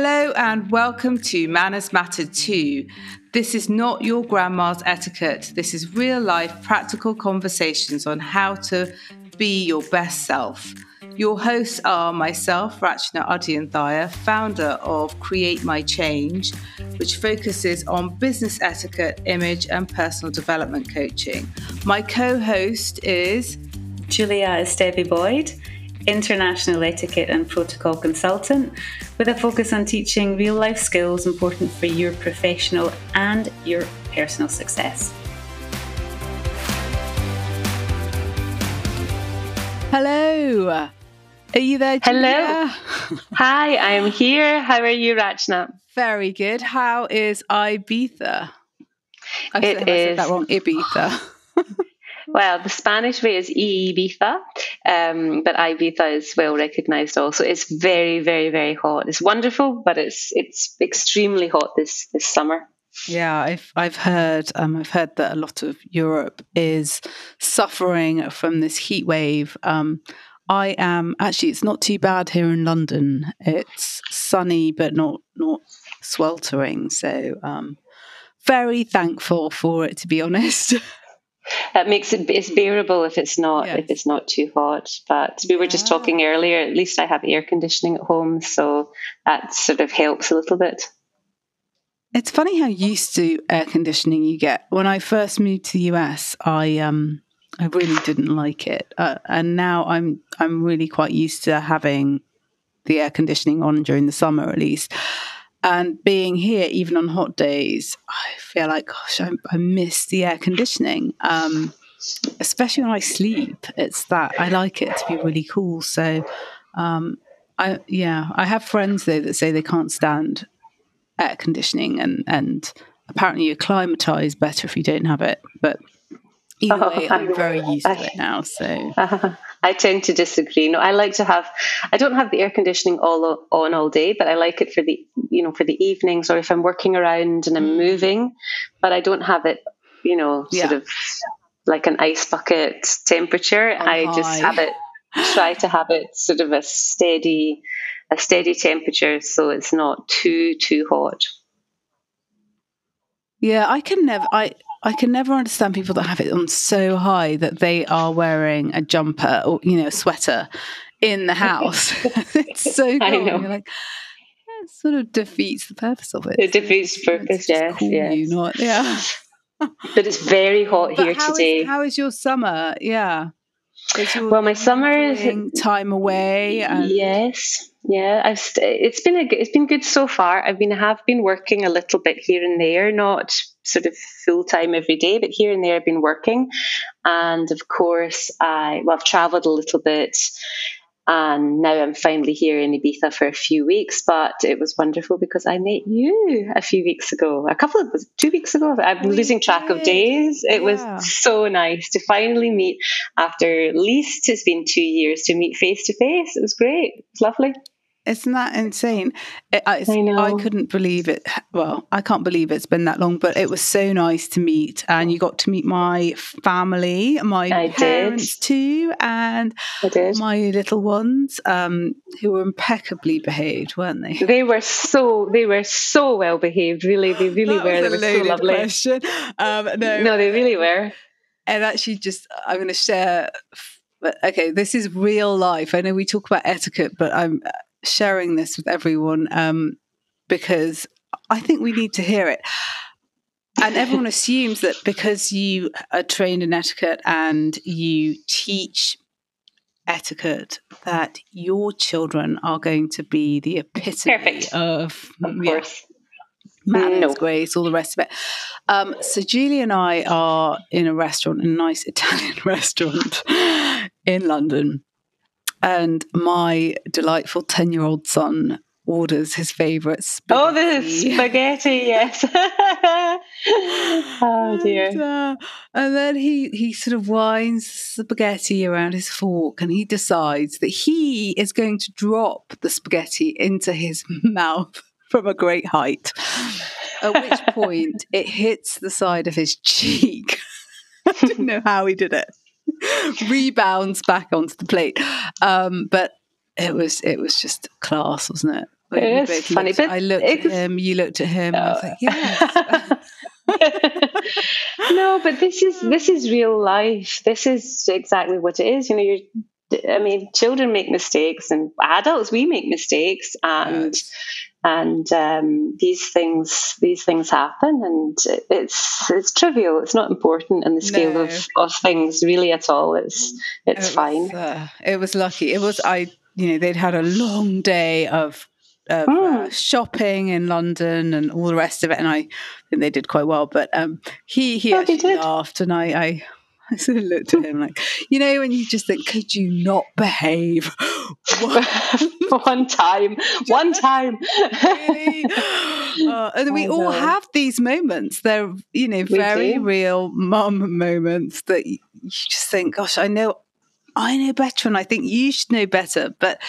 Hello and welcome to Manners Matter 2. This is not your grandma's etiquette. This is real life practical conversations on how to be your best self. Your hosts are myself, Rachana Adyanthaya, founder of Create My Change, which focuses on business etiquette, image, and personal development coaching. My co host is Julia Esteve Boyd, international etiquette and protocol consultant, with a focus on teaching real life skills important for your professional and your personal success. Hello. Are you there? Julia? Hello. Hi, I'm here. How are you, Rachana? Very good. How is Ibiza? I it said, is. I said that wrong. Ibiza. well, the Spanish way is Ibiza, um, but Ibiza is well recognised also. It's very, very, very hot. It's wonderful, but it's it's extremely hot this this summer. Yeah, I've I've heard um, I've heard that a lot of Europe is suffering from this heat wave. Um, I am actually. It's not too bad here in London. It's sunny, but not not sweltering. So, um, very thankful for it. To be honest, that makes it it's bearable if it's not yes. if it's not too hot. But we were yeah. just talking earlier. At least I have air conditioning at home, so that sort of helps a little bit. It's funny how used to air conditioning you get. When I first moved to the US, I um I really didn't like it, uh, and now I'm I'm really quite used to having the air conditioning on during the summer at least. And being here, even on hot days, I feel like, gosh, I, I miss the air conditioning. Um, especially when I sleep, it's that I like it to be really cool. So, um, I yeah, I have friends though that say they can't stand air conditioning, and and apparently you acclimatise better if you don't have it. But Either way, I'm very used to it now. So I tend to disagree. No, I like to have. I don't have the air conditioning all on all day, but I like it for the you know for the evenings or if I'm working around and I'm mm. moving. But I don't have it, you know, sort yeah. of like an ice bucket temperature. On I just have it. Try to have it sort of a steady, a steady temperature, so it's not too too hot. Yeah, I can never. I I can never understand people that have it on so high that they are wearing a jumper or you know a sweater in the house. it's so cool. I know. You're like, it sort of defeats the purpose of it. It defeats the purpose. Yes, cool yes. You, not yeah. but it's very hot but here how today. Is, how is your summer? Yeah. Well, my summer is time away. And- yes, yeah. I've st- it's been a it's been good so far. I've been have been working a little bit here and there, not sort of full time every day, but here and there I've been working. And of course, I well, I've travelled a little bit. And now I'm finally here in Ibiza for a few weeks, but it was wonderful because I met you a few weeks ago, a couple of two weeks ago. I'm we losing track of days. It yeah. was so nice to finally meet after at least it's been two years to meet face to face. It was great. It was lovely. Isn't that insane? It, I, I, couldn't believe it. Well, I can't believe it's been that long, but it was so nice to meet. And you got to meet my family, my I parents did. too, and my little ones, um, who were impeccably behaved, weren't they? They were so they were so well behaved. Really, they really were. they were so lovely. Question. Um, no, no, they really were. And actually, just I'm going to share but okay, this is real life. I know we talk about etiquette, but I'm sharing this with everyone um, because I think we need to hear it. And everyone assumes that because you are trained in etiquette and you teach etiquette, that your children are going to be the epitome Perfect. of, of course. manners, no. grace, all the rest of it. Um, so Julie and I are in a restaurant, a nice Italian restaurant in London, and my delightful 10 year old son orders his favorite spaghetti. Oh, the spaghetti, yes. oh dear. And, uh, and, then he he sort of winds the spaghetti around his fork, and he decides that he is going to drop the spaghetti into his mouth from a great height. At which point it hits the side of his cheek. I didn't know how he did it. rebounds back onto the plate. Um, but it was it was just class, wasn't it? it is funny. Looked, I looked at him, you looked at him. I was like, yes. no, but this is this is real life. This is exactly what it is. You know, you're I mean, children make mistakes, and adults we make mistakes, and yes. And um, these things these things happen, and it's it's trivial. It's not important in the scale no. of, of things really at all. It's it's it fine. Was, uh, it was lucky. It was I. You know, they'd had a long day of of mm. uh, shopping in London and all the rest of it, and I think they did quite well. But um, he he oh, actually laughed, and I, I I sort of looked at him like, you know, when you just think, could you not behave one time, one time? really? Uh, and we all have these moments. They're, you know, very real mum moments that you just think, gosh, I know I know better, and I think you should know better. But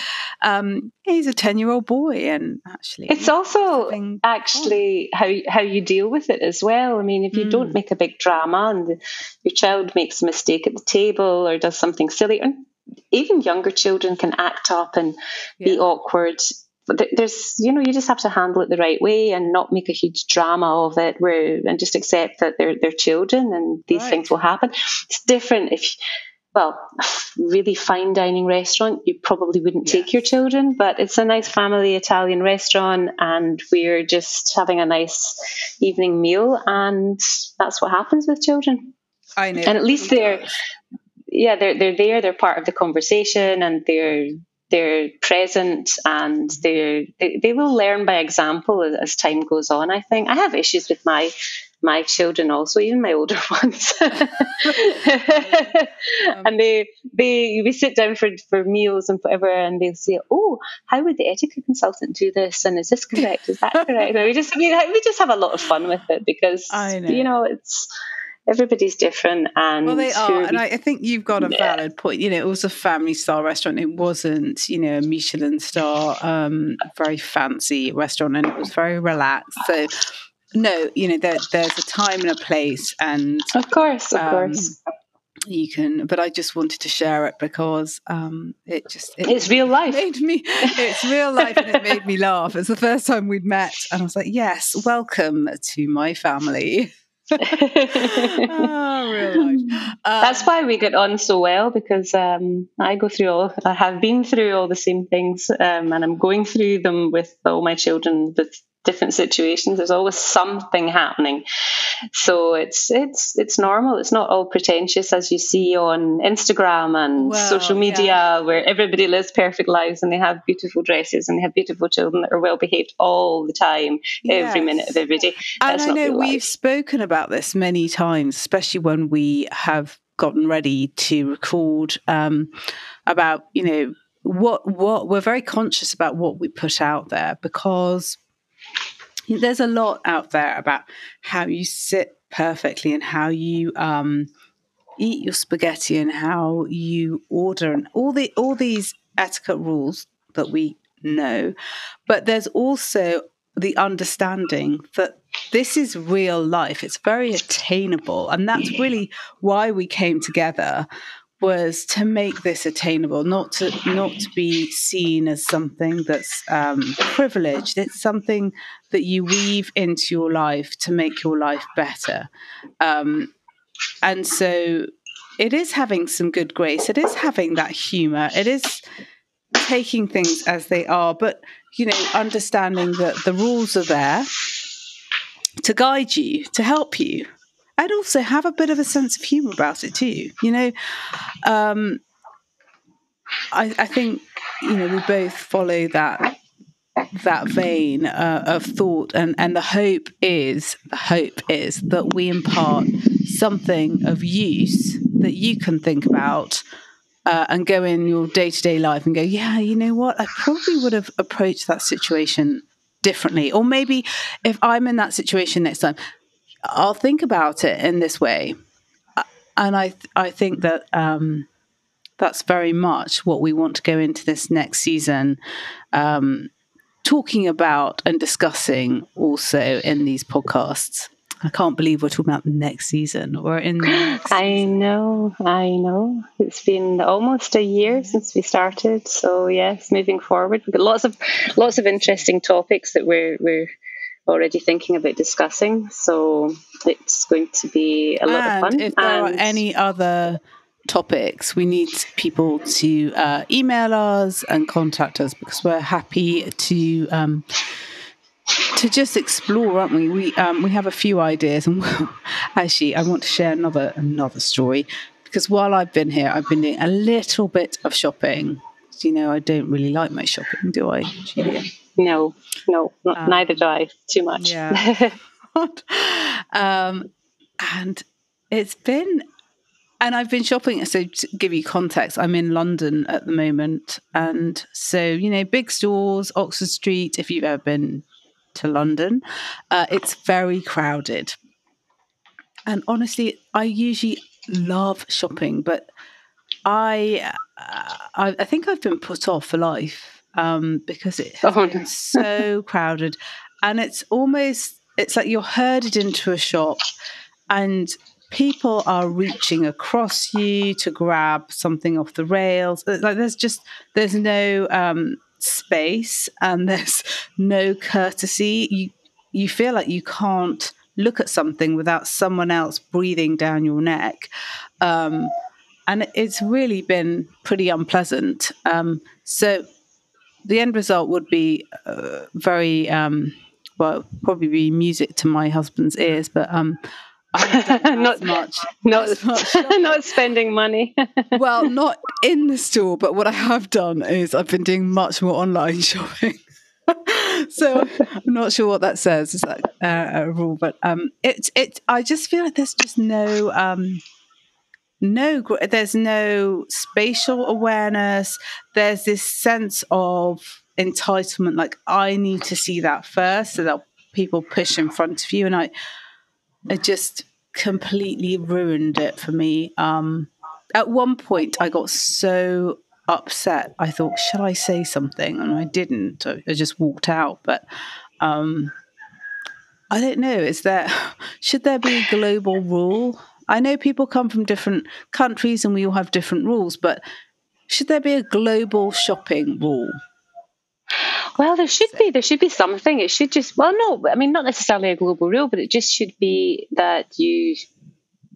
um, he's a ten-year-old boy, and actually, it's also actually how how you deal with it as well. I mean, if you mm. don't make a big drama, and your child makes a mistake at the table or does something silly, and even younger children can act up and yeah. be awkward there's you know you just have to handle it the right way and not make a huge drama of it where and just accept that they're they're children and these right. things will happen it's different if well, really fine dining restaurant, you probably wouldn't take your children, but it's a nice family Italian restaurant and we're just having a nice evening meal and that's what happens with children. I know. And at least they're yeah, they're they're there, they're part of the conversation and they're they're present and they they will learn by example as, as time goes on. I think I have issues with my my children also, even my older ones. and they they we sit down for, for meals and whatever and they'll say, Oh, how would the etiquette consultant do this? And is this correct? Is that correct? And we just we, we just have a lot of fun with it because know. you know it's everybody's different and well they are and I, think you've got a yeah. valid point you know it was a family style restaurant it wasn't you know a michelin star um very fancy restaurant and it was very relaxed so no, you know, there, there's a time and a place, and of course, of um, course, you can. But I just wanted to share it because um, it just it it's real life. Made me, it's real life, and it made me laugh. It's the first time we'd met, and I was like, "Yes, welcome to my family." oh, real life. Um, That's why we get on so well because um, I go through all, I have been through all the same things, um, and I'm going through them with all my children with different situations there's always something happening so it's it's it's normal it's not all pretentious as you see on instagram and well, social media yeah. where everybody lives perfect lives and they have beautiful dresses and they have beautiful children that are well behaved all the time yes. every minute of every day That's and i know we've spoken about this many times especially when we have gotten ready to record um, about you know what what we're very conscious about what we put out there because there's a lot out there about how you sit perfectly and how you um, eat your spaghetti and how you order and all the all these etiquette rules that we know. But there's also the understanding that this is real life. It's very attainable. And that's really why we came together was to make this attainable, not to not to be seen as something that's um, privileged. It's something that you weave into your life to make your life better. Um, and so, it is having some good grace. It is having that humor. It is taking things as they are, but you know, understanding that the rules are there to guide you, to help you. I'd also have a bit of a sense of humor about it too. You know, um, I, I think you know we both follow that that vein uh, of thought and and the hope is the hope is that we impart something of use that you can think about uh, and go in your day-to-day life and go yeah you know what i probably would have approached that situation differently or maybe if i'm in that situation next time I'll think about it in this way, uh, and I I think that um, that's very much what we want to go into this next season, um, talking about and discussing also in these podcasts. I can't believe we're talking about the next season or in the next I know, I know. It's been almost a year since we started. So yes, moving forward, we've got lots of lots of interesting topics that we're we're already thinking about discussing. So it's going to be a lot and of fun. If there and are any other topics, we need people to uh, email us and contact us because we're happy to um, to just explore, aren't we? We um, we have a few ideas, and actually, I want to share another another story because while I've been here, I've been doing a little bit of shopping. You know, I don't really like my shopping, do I, Julia? No, no, um, neither do I. Too much. Yeah. um, and it's been and I've been shopping. So to give you context, I'm in London at the moment, and so you know, big stores, Oxford Street. If you've ever been to London, uh, it's very crowded. And honestly, I usually love shopping, but I, uh, I, I, think I've been put off for life um, because it's oh, so crowded, and it's almost it's like you're herded into a shop, and people are reaching across you to grab something off the rails. Like there's just there's no um, space and there's no courtesy. You you feel like you can't look at something without someone else breathing down your neck. Um, and it's really been pretty unpleasant. Um, so the end result would be uh, very um, well, probably be music to my husband's ears, but um, not much. Not as much. not spending money. well, not in the store, but what I have done is I've been doing much more online shopping. so I'm not sure what that says. Is that uh, a rule? But um, it's it. I just feel like there's just no um, no. There's no spatial awareness. There's this sense of entitlement. Like I need to see that first, so that people push in front of you, and I it just completely ruined it for me. Um, at one point, I got so upset. I thought, should I say something? And I didn't. I, I just walked out. But um, I don't know. Is there should there be a global rule? I know people come from different countries and we all have different rules, but should there be a global shopping rule? Well, there should be. There should be something. It should just, well, no, I mean, not necessarily a global rule, but it just should be that you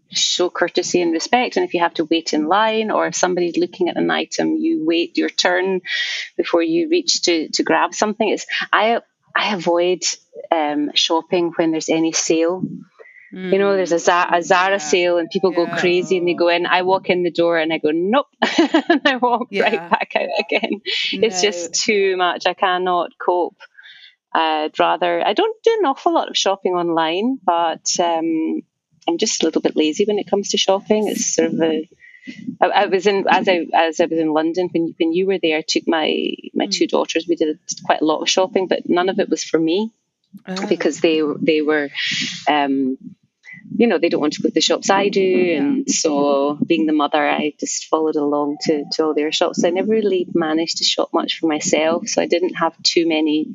show courtesy and respect. And if you have to wait in line or if somebody's looking at an item, you wait your turn before you reach to, to grab something. It's, I, I avoid um, shopping when there's any sale. Mm. You know, there's a, Zara, a Zara yeah. sale and people yeah. go crazy and they go in. I walk in the door and I go, nope. and I walk yeah. right back out again. No. It's just too much. I cannot cope. I'd rather, I don't do an awful lot of shopping online, but um, I'm just a little bit lazy when it comes to shopping. It's sort of a, I, I was in as I as I was in London when when you were there. I took my my mm. two daughters. We did quite a lot of shopping, but none of it was for me oh. because they they were um, you know, they don't want to go to the shops I do. And so, being the mother, I just followed along to, to all their shops. I never really managed to shop much for myself. So, I didn't have too many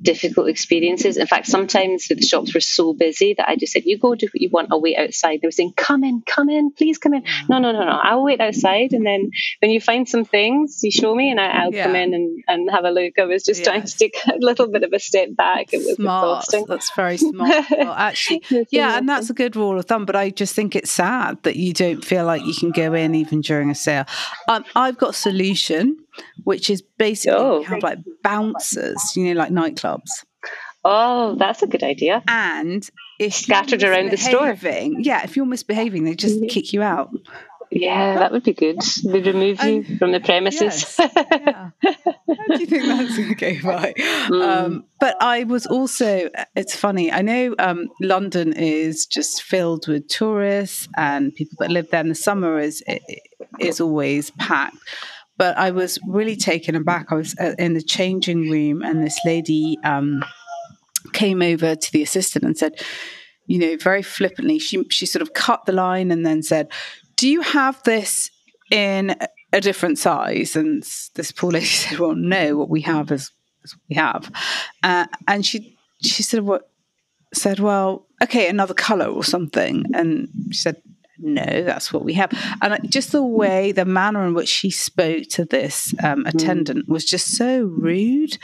difficult experiences. In fact, sometimes the shops were so busy that I just said, "You go do what you want. I'll wait outside." They were saying, "Come in, come in, please come in." No, no, no, no. I'll wait outside, and then when you find some things, you show me, and I, will yeah. come in and, and have a look. I was just yes. trying to take a little bit of a step back. It was smart. exhausting. That's very smart. well, actually, yeah, and that's a good rule of thumb. But I just think it's sad that you don't feel like you can go in even during a sale. Um, I've got a solution which is basically oh. have like bouncers, you know, like nightclubs. Oh, that's a good idea. And if scattered around the store, yeah, if you're misbehaving, they just mm-hmm. kick you out. Yeah, that would be good. They remove you um, from the premises. Yes, yeah. How do you think that's going to go by? Mm. Um, but I was also, it's funny, I know um, London is just filled with tourists and people that live there in the summer is, is always packed. But I was really taken aback. I was uh, in the changing room, and this lady um, came over to the assistant and said, you know, very flippantly, she she sort of cut the line and then said, "Do you have this in a different size?" And this poor lady said, "Well, no. What we have is, is what we have." Uh, and she she said, "What?" Said, "Well, okay, another color or something. And she said, no, that's what we have. And just the way, the manner in which she spoke to this um, mm. attendant was just so rude.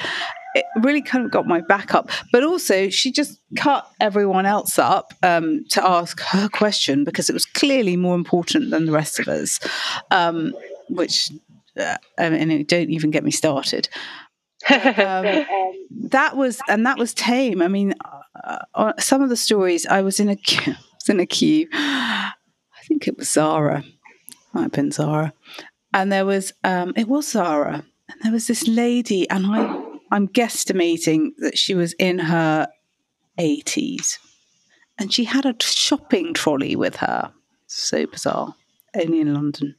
It really kind of got my back up. But also, she just cut everyone else up um, to ask her question because it was clearly more important than the rest of us, um, which, uh, I mean, don't even get me started. um, that was and that was tame. I mean, uh, uh, some of the stories I was in a queue, was in a queue I think it was Zara. Might have been Zara. And there was, um, it was Zara. And there was this lady, and I, I'm guesstimating that she was in her 80s. And she had a shopping trolley with her. So bizarre. Only in London.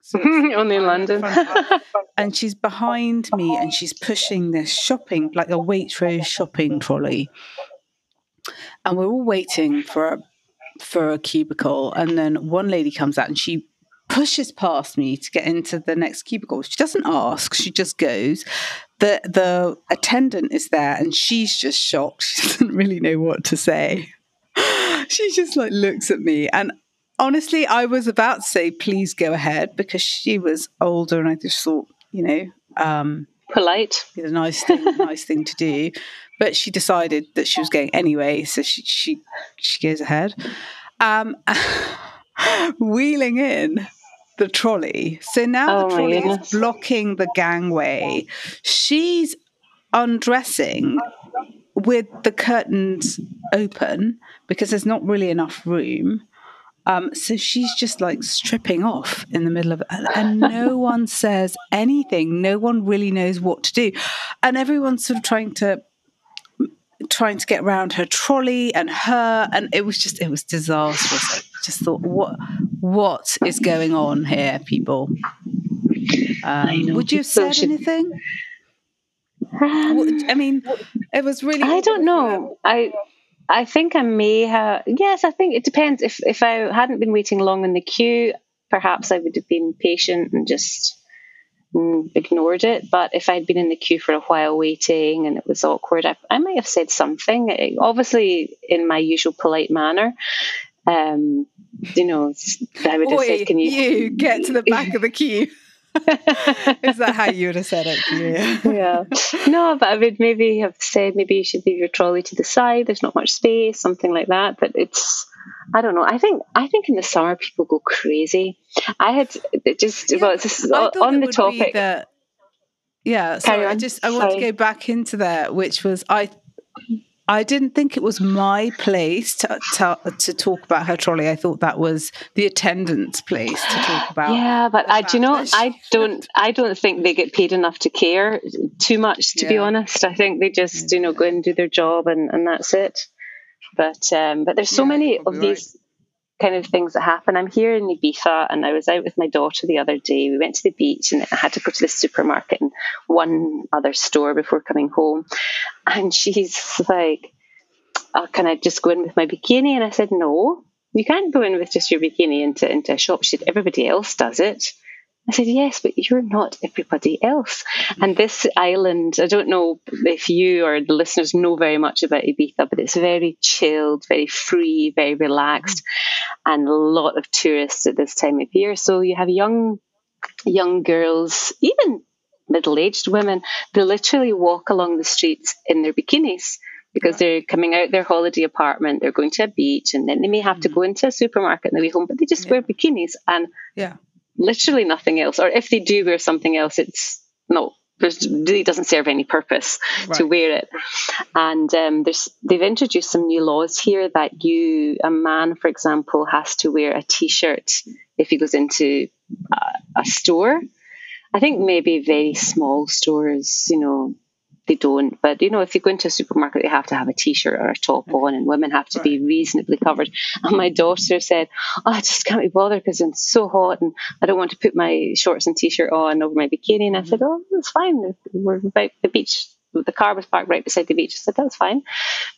So Only in London. and she's behind me and she's pushing this shopping, like a Waitrose shopping trolley. And we're all waiting for a for a cubicle, and then one lady comes out and she pushes past me to get into the next cubicle. She doesn't ask; she just goes. the The attendant is there, and she's just shocked. She doesn't really know what to say. she just like looks at me, and honestly, I was about to say, "Please go ahead," because she was older, and I just thought, you know, um, polite, It's a nice thing, nice thing to do but she decided that she was going anyway, so she she she goes ahead. Um, wheeling in the trolley. So now oh the trolley is blocking the gangway. She's undressing with the curtains open because there's not really enough room. Um, so she's just like stripping off in the middle of it, and, no one says anything. No one really knows what to do, and everyone's sort of trying to trying to get around her trolley and her. And it was just it was disastrous. I just thought what what is going on here people? Um, would you have said anything? Um, i mean it was really i don't know. I i think i may have yes i think it depends if if i hadn't been waiting long in the queue perhaps i would have been patient and just ignored it. But if I'd been in the queue for a while waiting and it was awkward, I, I might have said something, eh, obviously in my usual polite manner. Um, you know, I would have Oi, said, "Can you, you get to the back of the queue?" Is that how you would have said it? Yeah. yeah. No, but I would maybe have said maybe you should leave your trolley to the side. There's not much space, something like that. But it's I don't know. I think I think in the summer people go crazy. I had just yeah, well, on the topic. That, yeah, sorry, I just I want to go back into that, which was I. I didn't think it was my place to, to, to talk about her trolley. I thought that was the attendant's place to talk about. Yeah, but I, do you know, I don't, I don't think they get paid enough to care too much. To yeah. be honest, I think they just, you know, go and do their job and, and that's it. But um, but there's so yeah, many of these right. Kind of things that happen. I'm here in Ibiza, and I was out with my daughter the other day. We went to the beach, and I had to go to the supermarket and one other store before coming home. And she's like, oh, "Can I just go in with my bikini?" And I said, "No." You can't go in with just your bikini into, into a shop. She said, everybody else does it. I said, yes, but you're not everybody else. And this island, I don't know if you or the listeners know very much about Ibiza, but it's very chilled, very free, very relaxed, and a lot of tourists at this time of year. So you have young, young girls, even middle-aged women, they literally walk along the streets in their bikinis because they're coming out their holiday apartment, they're going to a beach, and then they may have to mm. go into a supermarket on the way home, but they just yeah. wear bikinis. And yeah literally nothing else. Or if they do wear something else, it's no, it really doesn't serve any purpose right. to wear it. And um, there's they've introduced some new laws here that you, a man, for example, has to wear a t-shirt if he goes into a, a store. I think maybe very small stores, you know, they don't. But you know, if you go into a supermarket, they have to have a t-shirt or a top on, and women have to right. be reasonably covered. And my daughter said, "Oh, I just can't be bothered because it's so hot, and I don't want to put my shorts and t-shirt on over my bikini." And I said, "Oh, that's fine. We're about the beach." The car was parked right beside the beach. I said, that's fine,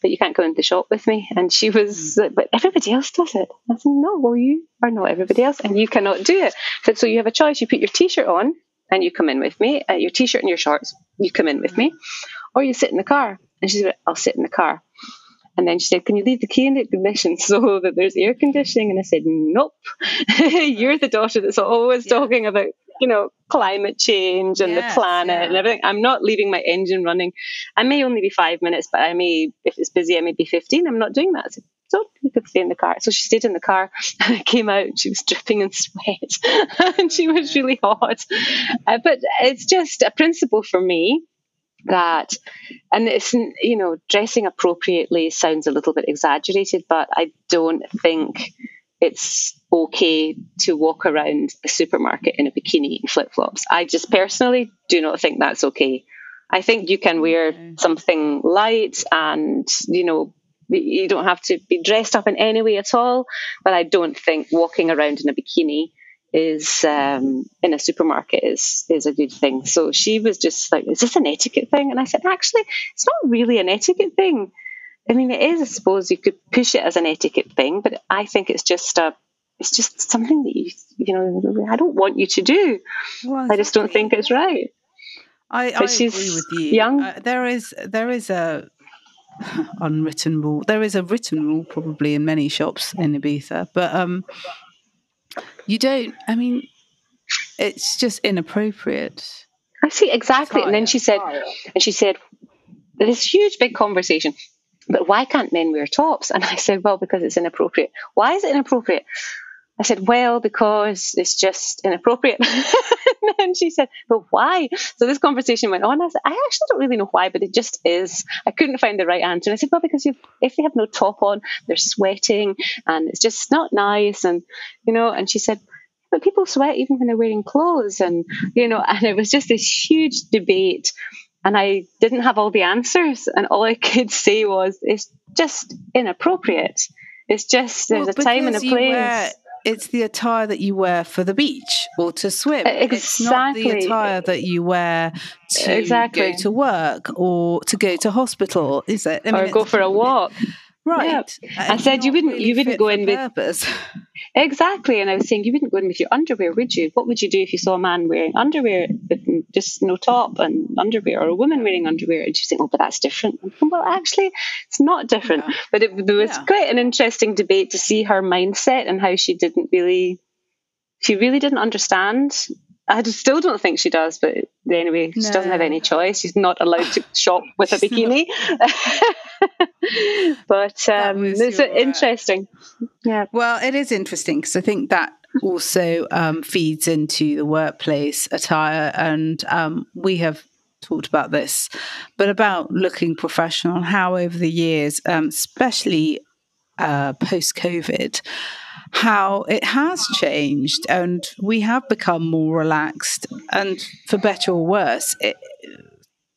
but you can't go into the shop with me. And she was mm. like, but everybody else does it. I said, no, well, you are not everybody else and you cannot do it. I said, so you have a choice. You put your t-shirt on and you come in with me, uh, your t-shirt and your shorts, you come in with me, or you sit in the car. And she said, I'll sit in the car. And then she said, Can you leave the key in the ignition so that there's air conditioning? And I said, Nope. You're the daughter that's always yeah. talking about, you know, climate change and yes, the planet yeah. and everything. I'm not leaving my engine running. I may only be five minutes, but I may, if it's busy, I may be 15. I'm not doing that. So you could stay in the car. So she stayed in the car and I came out and she was dripping in sweat and she was really hot. Uh, but it's just a principle for me that and it's you know dressing appropriately sounds a little bit exaggerated but i don't think it's okay to walk around the supermarket in a bikini and flip-flops i just personally do not think that's okay i think you can wear something light and you know you don't have to be dressed up in any way at all but i don't think walking around in a bikini is um, in a supermarket is is a good thing. So she was just like, "Is this an etiquette thing?" And I said, "Actually, it's not really an etiquette thing. I mean, it is. I suppose you could push it as an etiquette thing, but I think it's just a." It's just something that you, you know, I don't want you to do. Well, exactly. I just don't think it's right. I, I agree with you. Young. Uh, there is there is a unwritten rule. There is a written rule probably in many shops in Ibiza, but um, you don't. I mean, it's just inappropriate. I see exactly. And then she said, and she said, this huge big conversation. But why can't men wear tops? And I said, well, because it's inappropriate. Why is it inappropriate? I said, well, because it's just inappropriate. and she said, but why? So this conversation went on. I said, I actually don't really know why, but it just is. I couldn't find the right answer. And I said, well, because if they have no top on, they're sweating and it's just not nice. And, you know, and she said, but people sweat even when they're wearing clothes. And, you know, and it was just this huge debate. And I didn't have all the answers. And all I could say was, it's just inappropriate. It's just, there's well, a time and a place it's the attire that you wear for the beach or to swim. Exactly. It's not the attire that you wear to exactly. go to work or to go to hospital, is it? I mean, or go for a walk. Right. Yeah. I said you wouldn't really you wouldn't go in with purpose. Exactly. And I was saying you wouldn't go in with your underwear, would you? What would you do if you saw a man wearing underwear with just no top and underwear or a woman wearing underwear? And you think, oh, but that's different. Well, actually, it's not different. Yeah. But it, there was yeah. quite an interesting debate to see her mindset and how she didn't really, she really didn't understand I still don't think she does, but anyway, no. she doesn't have any choice. She's not allowed to shop with a bikini. but um, it's your, interesting. Yeah. Well, it is interesting because I think that also um, feeds into the workplace attire, and um, we have talked about this, but about looking professional. How over the years, um, especially uh, post COVID how it has changed and we have become more relaxed and for better or worse it,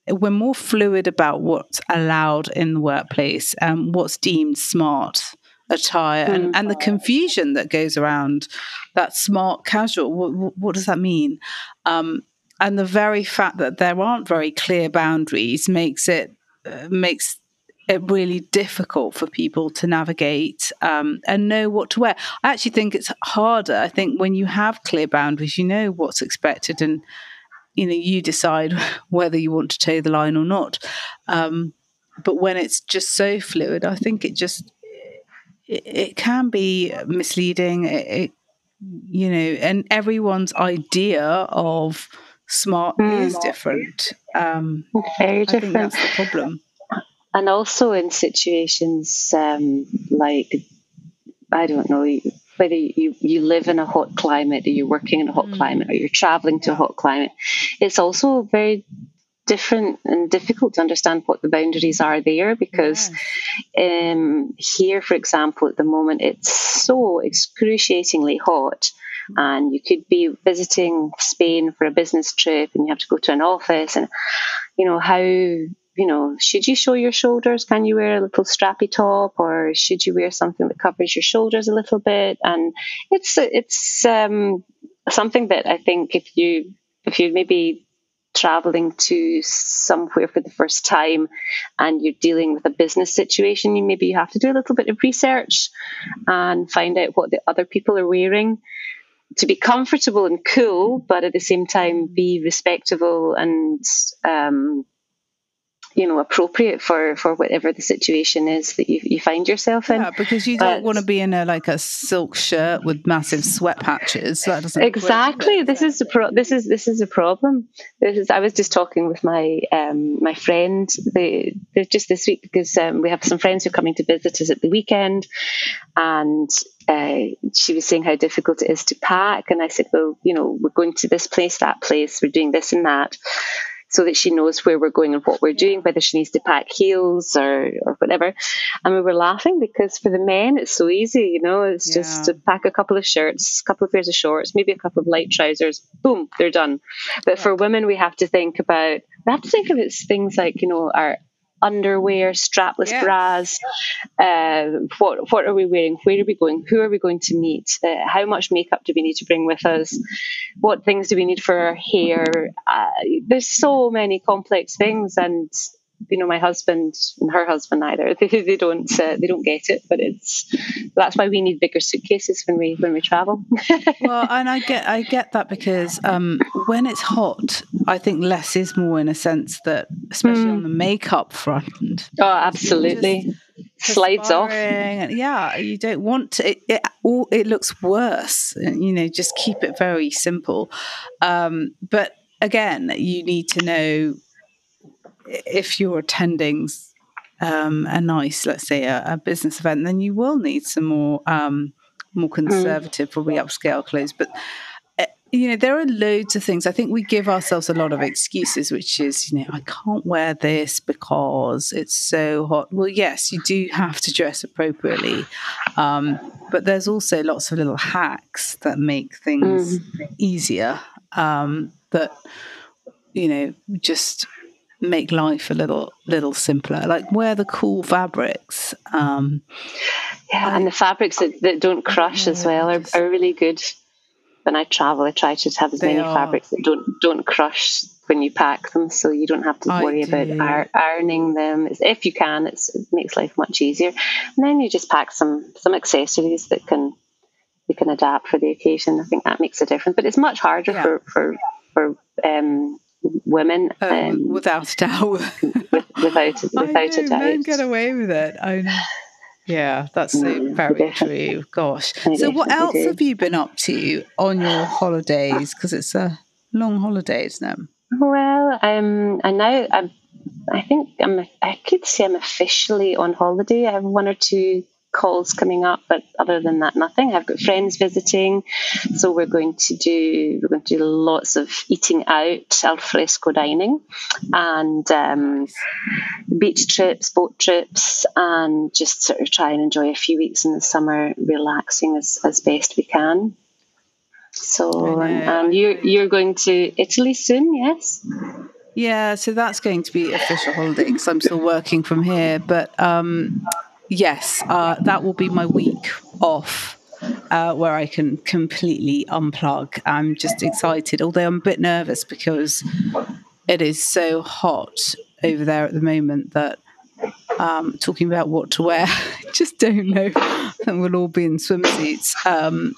we're more fluid about what's allowed in the workplace and what's deemed smart attire mm. and, and the confusion that goes around that smart casual what, what does that mean um, and the very fact that there aren't very clear boundaries makes it uh, makes it really difficult for people to navigate um, and know what to wear. I actually think it's harder. I think when you have clear boundaries, you know what's expected, and you know you decide whether you want to toe the line or not. Um, but when it's just so fluid, I think it just it, it can be misleading. It, it, you know, and everyone's idea of smart mm. is different. Um, Very different. that's the problem and also in situations um, like I don't know whether you, you live in a hot climate or you're working in a hot mm. climate or you're traveling to a hot climate, it's also very different and difficult to understand what the boundaries are there because yes. um, here, for example, at the moment it's so excruciatingly hot and you could be visiting Spain for a business trip and you have to go to an office and you know how you know, should you show your shoulders? Can you wear a little strappy top, or should you wear something that covers your shoulders a little bit? And it's it's um, something that I think if you if you maybe traveling to somewhere for the first time and you're dealing with a business situation, you maybe you have to do a little bit of research and find out what the other people are wearing to be comfortable and cool, but at the same time be respectable and um, you know appropriate for for whatever the situation is that you, you find yourself in. Yeah because you don't want to be in a like a silk shirt with massive sweat patches. That doesn't exactly. Work, this is the pro- this is this is a problem. This is i was just talking with my um my friend they they're just this week because um, we have some friends who are coming to visit us at the weekend and uh, she was saying how difficult it is to pack. And i said well you know we're going to this place that place we're doing this and that so that she knows where we're going and what we're doing, whether she needs to pack heels or, or whatever. And we were laughing because for the men, it's so easy, you know, it's yeah. just to pack a couple of shirts, a couple of pairs of shorts, maybe a couple of light trousers, boom, they're done. But for women, we have to think about, we have to think of it as things like, you know, our underwear, strapless bras. Uh, what what are we wearing? Where are we going? Who are we going to meet? Uh, how much makeup do we need to bring with us? What things do we need for our hair? Uh, there's so many complex things, and you know my husband and her husband either they, they don't uh, they don't get it but it's that's why we need bigger suitcases when we when we travel. Well and i get i get that because um, when it's hot i think less is more in a sense that especially mm. on the makeup front. Oh absolutely. Slides off. and yeah you don't want to it, it, all, it looks worse you know just keep it very simple. Um, but again you need to know if you're attending um, a nice, let's say, a, a, business event, then you will need some more um, more mm. conservative, mm. probably upscale clothes. But uh, you know, there are loads of things. I think we give ourselves a lot of excuses, which is, you know, I can't wear this because it's so hot. Well, yes, you do have to dress appropriately, um, but there's also lots of little hacks that make things mm. easier. Um, that you know, just make life a little little simpler. Like wear the cool fabrics. Um, yeah, I, and the fabrics that, that don't crush yeah, as well are, are really good. When I travel, I try to have as many are. fabrics that don't don't crush when you pack them, so you don't have to worry about ironing them. If you can, it makes life much easier. And then you just pack some some accessories that can you can adapt for the occasion. I think that makes a difference. But it's much harder yeah. for for for um, women. Um, um, without a doubt. without without know, a doubt. Men get away with it. I know. Yeah, that's mm, very true. Gosh. So, what else do. have you been up to on your holidays? Because it's a long holiday, isn't it? Well, um, I know I'm, I think I'm. I could say I'm officially on holiday. I have one or two calls coming up, but other than that, nothing. I've got friends visiting, so we're going to do we're going to do lots of eating out, al fresco dining, and um, beach trips, boat trips, and just sort of try and enjoy a few weeks in the summer, relaxing as, as best we can. So, and you're you're going to Italy soon, yes? Yeah, so that's going to be official holiday because I'm still working from here. But um, yes, uh, that will be my week off. Uh, where I can completely unplug. I'm just excited, although I'm a bit nervous because it is so hot over there at the moment that um, talking about what to wear, just don't know. And we'll all be in swimsuits, um,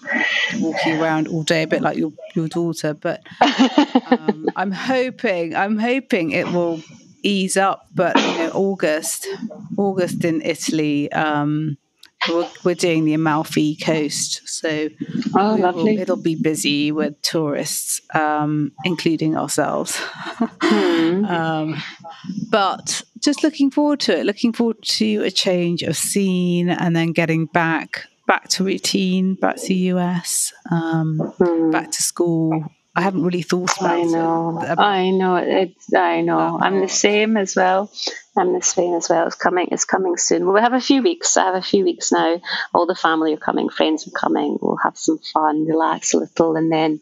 walking around all day, a bit like your your daughter. But um, I'm hoping, I'm hoping it will ease up. But you know, August, August in Italy. Um, we're, we're, doing the Amalfi Coast, so oh, will, it'll be busy with tourists, um, including ourselves. Hmm. um, but just looking forward to it. Looking forward to a change of scene, and then getting back back to routine, back to the US, um, hmm. back to school, I haven't really thought about it. I know. It. I know. It's. I know. I'm the same as well. I'm the same as well. It's coming. It's coming soon. We'll have a few weeks. I have a few weeks now. All the family are coming. Friends are coming. We'll have some fun, relax a little, and then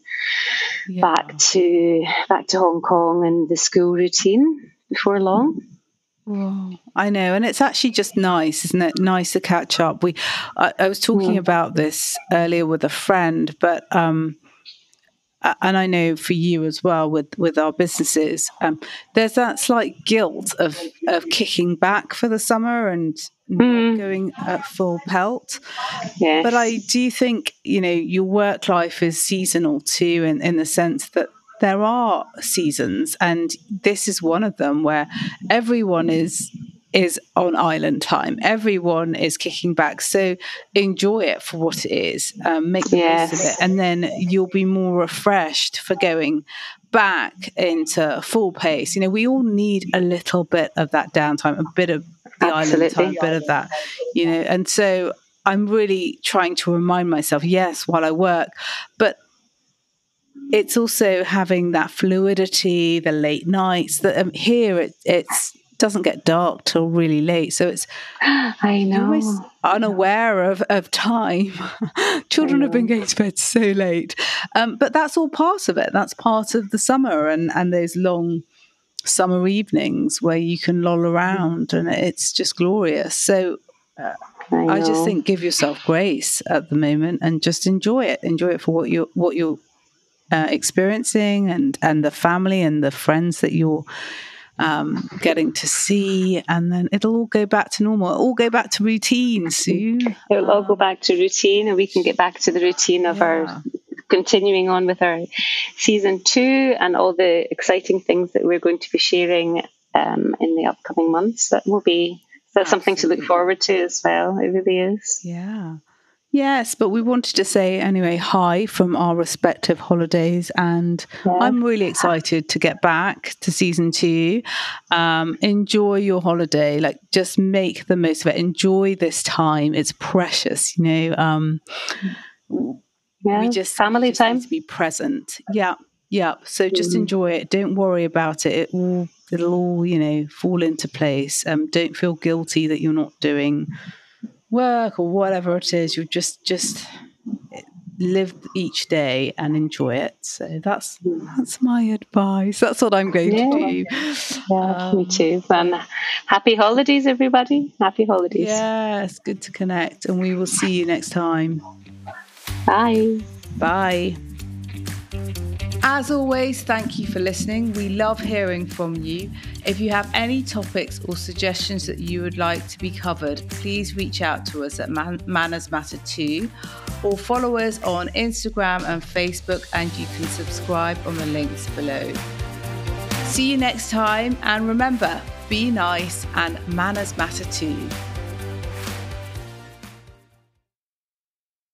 yeah. back to back to Hong Kong and the school routine before long. Whoa, I know, and it's actually just nice, isn't it? Nice to catch up. We, I, I was talking mm. about this earlier with a friend, but um, and I know for you as well with with our businesses, um, there's that slight guilt of of kicking back for the summer and mm. going at full pelt. But I do think you know your work life is seasonal too, in in the sense that there are seasons, and this is one of them where everyone is is on island time. Everyone is kicking back. So enjoy it for what it is. Um, make the yes. most of it. And then you'll be more refreshed for going back into full pace. You know, we all need a little bit of that downtime, a bit of the Absolutely. island time, a bit of that, you know. And so I'm really trying to remind myself, yes, while I work, but it's also having that fluidity, the late nights. That um, here it, it's doesn't get dark till really late. So it's I know unaware of, of time. Children have been going to bed so late. Um, but that's all part of it. That's part of the summer and, and those long summer evenings where you can loll around and it's just glorious. So uh, I, I, just think give yourself grace at the moment and just enjoy it. Enjoy it for what you what you're uh, experiencing and and the family and the friends that you're um, getting to see, and then it'll all go back to normal. It'll all go back to routine soon. It'll all go back to routine, and we can get back to the routine of yeah. our continuing on with our season two and all the exciting things that we're going to be sharing um, in the upcoming months. That will be that's something to look forward to as well. It really is. Yeah. Yes, but we wanted to say anyway hi from our respective holidays, and yeah. I'm really excited to get back to season two. Um, enjoy your holiday, like just make the most of it. Enjoy this time; it's precious, you know. Um, yeah, we just family just time to be present. Yeah, yeah. So just mm. enjoy it. Don't worry about it. It will it'll all you know fall into place. Um, don't feel guilty that you're not doing work or whatever it is you just just live each day and enjoy it. So that's that's my advice. That's what i'm going yeah. to do. Yeah um, me too. And happy holidays everybody. Happy holidays. Yeah it's good to connect. And we will see you next time. Bye. Bye as always, thank you for listening. We love hearing from you. If you have any topics or suggestions that you would like to be covered, please reach out to us at Man- Manners Matter 2 or follow us on Instagram and Facebook, and you can subscribe on the links below. See you next time, and remember be nice and manners matter too.